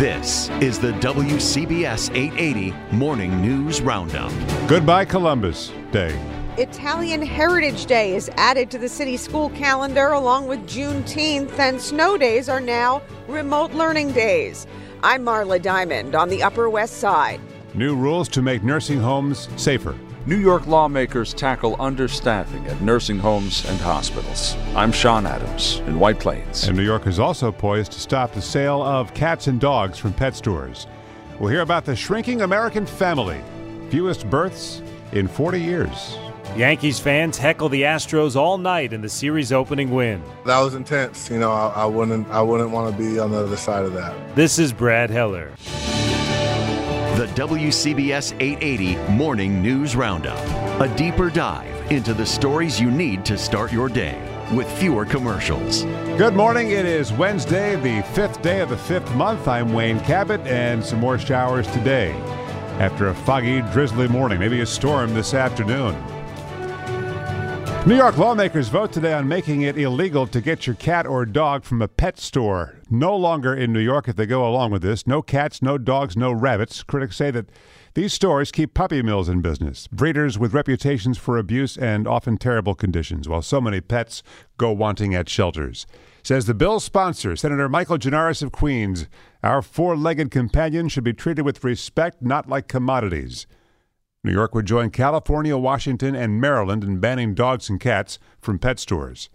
This is the WCBS 880 Morning News Roundup. Goodbye, Columbus Day. Italian Heritage Day is added to the city school calendar along with Juneteenth, and snow days are now remote learning days. I'm Marla Diamond on the Upper West Side. New rules to make nursing homes safer. New York lawmakers tackle understaffing at nursing homes and hospitals. I'm Sean Adams in White Plains. And New York is also poised to stop the sale of cats and dogs from pet stores. We'll hear about the shrinking American family, fewest births in 40 years. Yankees fans heckle the Astros all night in the series opening win. That was intense. You know, I, I wouldn't I wouldn't want to be on the other side of that. This is Brad Heller. WCBS 880 Morning News Roundup. A deeper dive into the stories you need to start your day with fewer commercials. Good morning. It is Wednesday, the fifth day of the fifth month. I'm Wayne Cabot, and some more showers today after a foggy, drizzly morning, maybe a storm this afternoon. New York lawmakers vote today on making it illegal to get your cat or dog from a pet store. No longer in New York if they go along with this. No cats, no dogs, no rabbits. Critics say that these stores keep puppy mills in business, breeders with reputations for abuse and often terrible conditions, while so many pets go wanting at shelters. Says the bill's sponsor, Senator Michael Gianaris of Queens, our four legged companions should be treated with respect, not like commodities. New York would join California, Washington, and Maryland in banning dogs and cats from pet stores.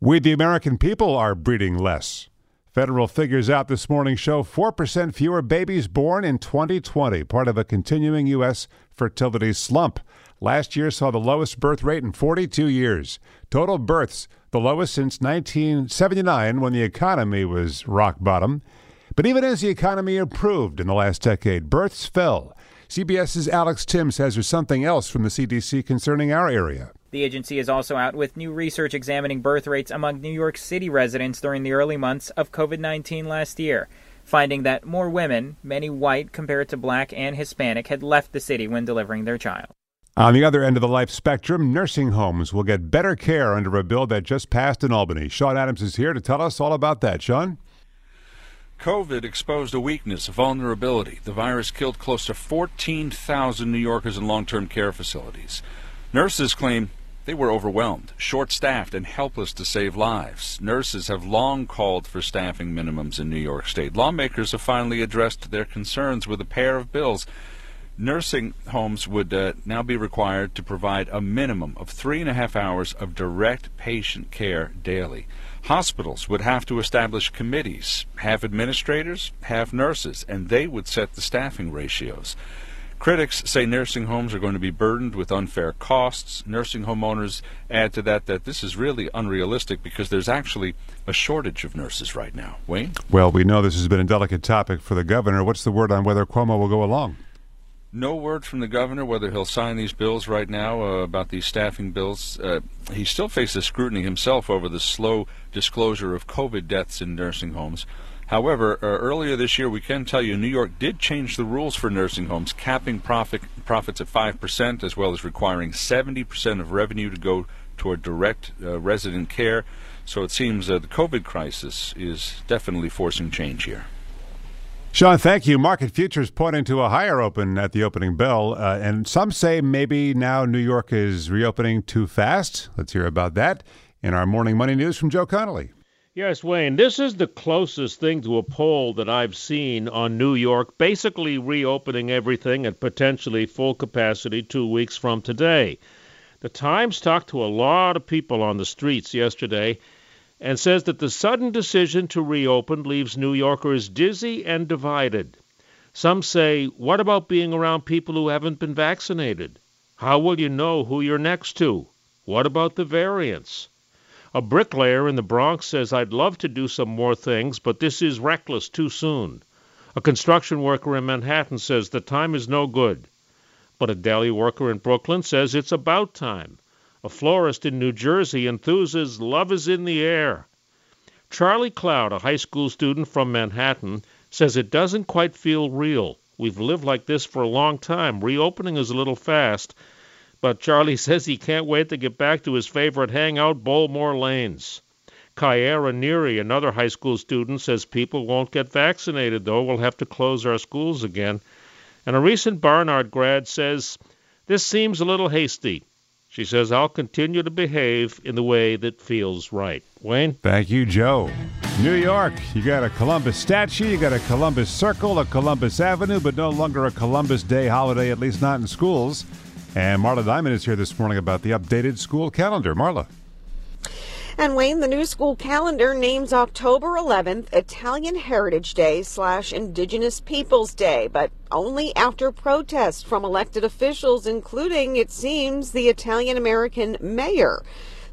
We, the American people, are breeding less. Federal figures out this morning show 4% fewer babies born in 2020, part of a continuing U.S. fertility slump. Last year saw the lowest birth rate in 42 years. Total births, the lowest since 1979 when the economy was rock bottom. But even as the economy improved in the last decade, births fell. CBS's Alex Tin says there's something else from the CDC concerning our area. The agency is also out with new research examining birth rates among New York City residents during the early months of COVID 19 last year, finding that more women, many white compared to black and Hispanic, had left the city when delivering their child. On the other end of the life spectrum, nursing homes will get better care under a bill that just passed in Albany. Sean Adams is here to tell us all about that. Sean? COVID exposed a weakness, a vulnerability. The virus killed close to 14,000 New Yorkers in long term care facilities. Nurses claim they were overwhelmed, short staffed, and helpless to save lives. Nurses have long called for staffing minimums in New York State. Lawmakers have finally addressed their concerns with a pair of bills. Nursing homes would uh, now be required to provide a minimum of three and a half hours of direct patient care daily. Hospitals would have to establish committees, half administrators, half nurses, and they would set the staffing ratios. Critics say nursing homes are going to be burdened with unfair costs. Nursing home owners add to that that this is really unrealistic because there's actually a shortage of nurses right now. Wayne? Well, we know this has been a delicate topic for the governor. What's the word on whether Cuomo will go along? No word from the governor whether he'll sign these bills right now uh, about these staffing bills. Uh, he still faces scrutiny himself over the slow disclosure of COVID deaths in nursing homes. However, uh, earlier this year, we can tell you New York did change the rules for nursing homes, capping profit, profits at 5%, as well as requiring 70% of revenue to go toward direct uh, resident care. So it seems uh, the COVID crisis is definitely forcing change here. Sean, thank you. Market futures pointing to a higher open at the opening bell, uh, and some say maybe now New York is reopening too fast. Let's hear about that in our morning money news from Joe Connolly. Yes, Wayne, this is the closest thing to a poll that I've seen on New York basically reopening everything at potentially full capacity two weeks from today. The Times talked to a lot of people on the streets yesterday and says that the sudden decision to reopen leaves New Yorkers dizzy and divided. Some say, What about being around people who haven't been vaccinated? How will you know who you're next to? What about the variants? A bricklayer in the Bronx says, I'd love to do some more things, but this is reckless too soon. A construction worker in Manhattan says the time is no good. But a deli worker in Brooklyn says it's about time. A florist in New Jersey enthuses love is in the air. Charlie Cloud, a high school student from Manhattan, says it doesn't quite feel real. We've lived like this for a long time. Reopening is a little fast, but Charlie says he can't wait to get back to his favorite hangout, Bowlmore Lanes. Kyra Neary, another high school student, says people won't get vaccinated, though. We'll have to close our schools again. And a recent Barnard grad says, This seems a little hasty. She says, I'll continue to behave in the way that feels right. Wayne? Thank you, Joe. New York, you got a Columbus statue, you got a Columbus Circle, a Columbus Avenue, but no longer a Columbus Day holiday, at least not in schools. And Marla Diamond is here this morning about the updated school calendar. Marla. And Wayne, the new school calendar names October 11th Italian Heritage Day slash Indigenous Peoples Day, but only after protests from elected officials, including, it seems, the Italian American mayor.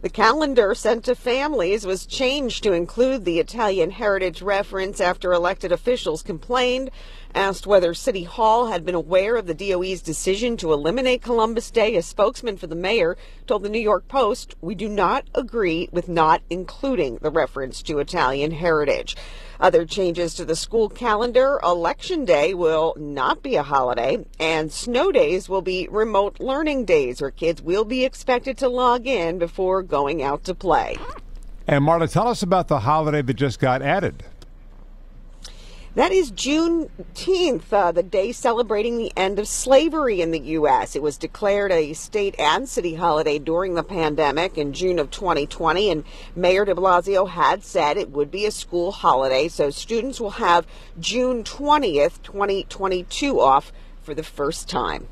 The calendar sent to families was changed to include the Italian heritage reference after elected officials complained Asked whether City Hall had been aware of the DOE's decision to eliminate Columbus Day, a spokesman for the mayor told the New York Post, We do not agree with not including the reference to Italian heritage. Other changes to the school calendar Election Day will not be a holiday, and snow days will be remote learning days where kids will be expected to log in before going out to play. And Marla, tell us about the holiday that just got added. That is Juneteenth, uh, the day celebrating the end of slavery in the U.S. It was declared a state and city holiday during the pandemic in June of 2020, and Mayor de Blasio had said it would be a school holiday, so students will have June 20th, 2022 off for the first time.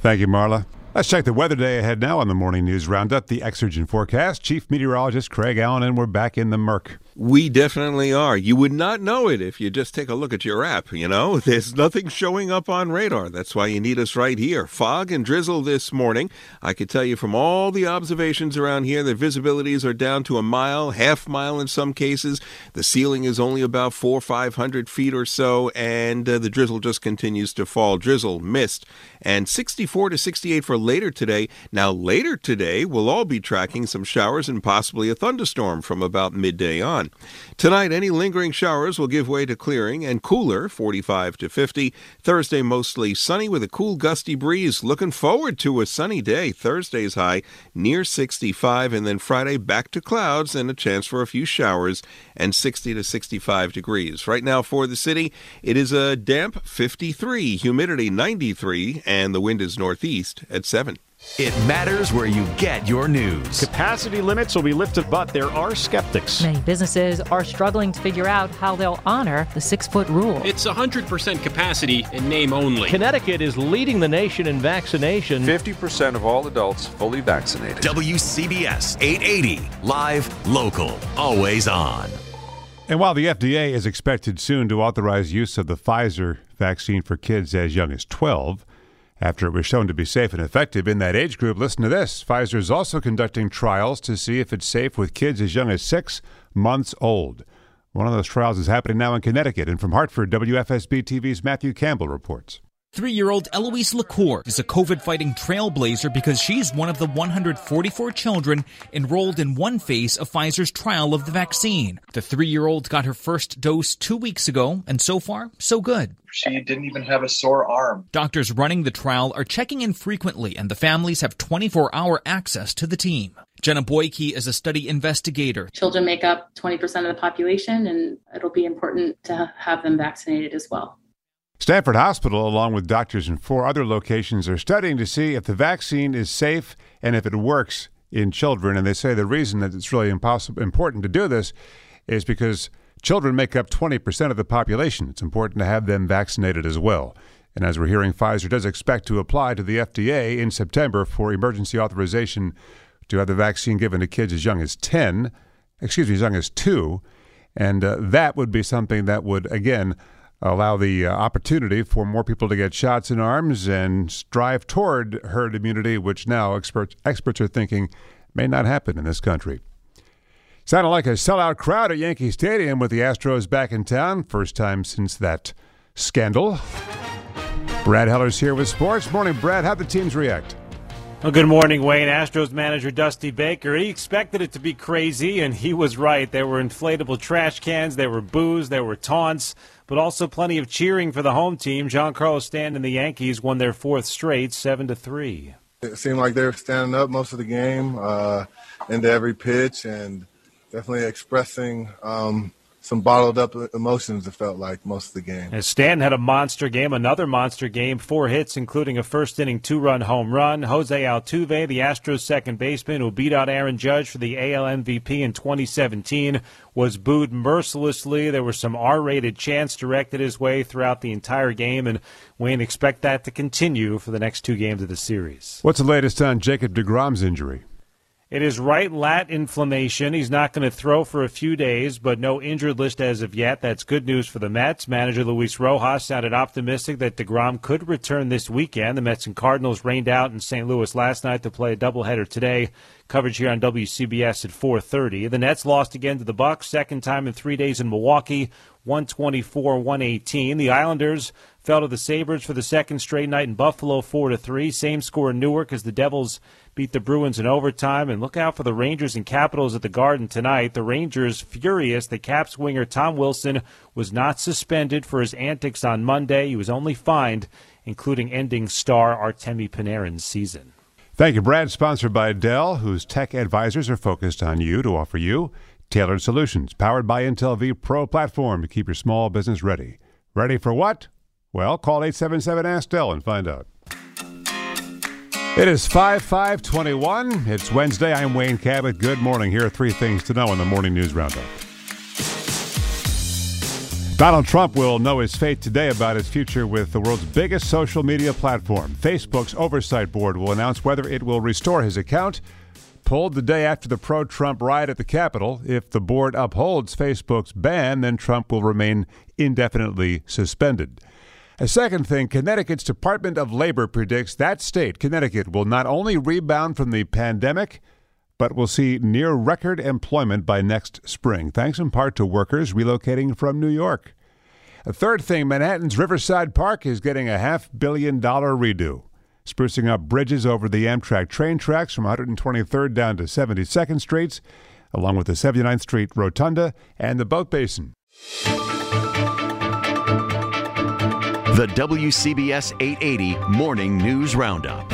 Thank you, Marla. Let's check the weather day ahead now on the Morning News Roundup, the Exergen forecast. Chief Meteorologist Craig Allen, and we're back in the murk. We definitely are. You would not know it if you just take a look at your app. You know, there's nothing showing up on radar. That's why you need us right here. Fog and drizzle this morning. I could tell you from all the observations around here that visibilities are down to a mile, half mile in some cases. The ceiling is only about four, five hundred feet or so, and uh, the drizzle just continues to fall. Drizzle, mist, and 64 to 68 for later today. Now, later today, we'll all be tracking some showers and possibly a thunderstorm from about midday on on. Tonight, any lingering showers will give way to clearing and cooler, 45 to 50. Thursday, mostly sunny with a cool, gusty breeze. Looking forward to a sunny day. Thursday's high near 65, and then Friday back to clouds and a chance for a few showers and 60 to 65 degrees. Right now for the city, it is a damp 53, humidity 93, and the wind is northeast at 7. It matters where you get your news. Capacity limits will be lifted, but there are skeptics. Many businesses are struggling to figure out how they'll honor the six foot rule. It's 100% capacity in name only. Connecticut is leading the nation in vaccination. 50% of all adults fully vaccinated. WCBS 880, live, local, always on. And while the FDA is expected soon to authorize use of the Pfizer vaccine for kids as young as 12, after it was shown to be safe and effective in that age group, listen to this Pfizer is also conducting trials to see if it's safe with kids as young as six months old. One of those trials is happening now in Connecticut. And from Hartford, WFSB TV's Matthew Campbell reports. Three year old Eloise LaCour is a COVID fighting trailblazer because she's one of the 144 children enrolled in one phase of Pfizer's trial of the vaccine. The three year old got her first dose two weeks ago, and so far, so good. She didn't even have a sore arm. Doctors running the trial are checking in frequently, and the families have 24 hour access to the team. Jenna Boyke is a study investigator. Children make up 20% of the population, and it'll be important to have them vaccinated as well. Stamford Hospital, along with doctors in four other locations, are studying to see if the vaccine is safe and if it works in children. And they say the reason that it's really impossible, important to do this is because children make up 20% of the population. It's important to have them vaccinated as well. And as we're hearing, Pfizer does expect to apply to the FDA in September for emergency authorization to have the vaccine given to kids as young as 10, excuse me, as young as 2. And uh, that would be something that would, again, allow the uh, opportunity for more people to get shots in arms and strive toward herd immunity, which now experts, experts are thinking may not happen in this country. Sounded like a sellout crowd at Yankee Stadium with the Astros back in town. First time since that scandal. Brad Heller's here with sports. Morning, Brad. How'd the teams react? Well, good morning, Wayne. Astros manager Dusty Baker. He expected it to be crazy, and he was right. There were inflatable trash cans, there were boos, there were taunts, but also plenty of cheering for the home team. Giancarlo Stanton and the Yankees won their fourth straight, seven to three. It seemed like they were standing up most of the game, uh, into every pitch, and definitely expressing um, some bottled up emotions, it felt like, most of the game. As Stanton had a monster game, another monster game, four hits, including a first inning two run home run. Jose Altuve, the Astros second baseman who beat out Aaron Judge for the AL MVP in 2017, was booed mercilessly. There were some R rated chants directed his way throughout the entire game, and Wayne expect that to continue for the next two games of the series. What's the latest on Jacob DeGrom's injury? It is right lat inflammation. He's not going to throw for a few days, but no injured list as of yet. That's good news for the Mets. Manager Luis Rojas sounded optimistic that DeGrom could return this weekend. The Mets and Cardinals rained out in St. Louis last night to play a doubleheader today. Coverage here on WCBS at 4:30. The Nets lost again to the Bucks, second time in 3 days in Milwaukee, 124-118. The Islanders fell to the Sabres for the second straight night in Buffalo 4 to 3. Same score in Newark as the Devils beat the Bruins in overtime. And look out for the Rangers and Capitals at the Garden tonight. The Rangers furious. The Caps winger Tom Wilson was not suspended for his antics on Monday. He was only fined, including ending star Artemi Panarin's season. Thank you, Brad. Sponsored by Dell, whose tech advisors are focused on you to offer you tailored solutions. Powered by Intel V Pro platform to keep your small business ready. Ready for what? Well, call 877 Ask Dell and find out. It is 5521. It's Wednesday. I'm Wayne Cabot. Good morning. Here are three things to know in the Morning News Roundup. Donald Trump will know his fate today about his future with the world's biggest social media platform. Facebook's oversight board will announce whether it will restore his account. Pulled the day after the pro Trump riot at the Capitol. If the board upholds Facebook's ban, then Trump will remain indefinitely suspended. A second thing, Connecticut's Department of Labor predicts that state, Connecticut, will not only rebound from the pandemic, but will see near record employment by next spring, thanks in part to workers relocating from New York. A third thing, Manhattan's Riverside Park is getting a half billion dollar redo, sprucing up bridges over the Amtrak train tracks from 123rd down to 72nd Streets, along with the 79th Street Rotunda and the boat basin. The WCBS 880 Morning News Roundup.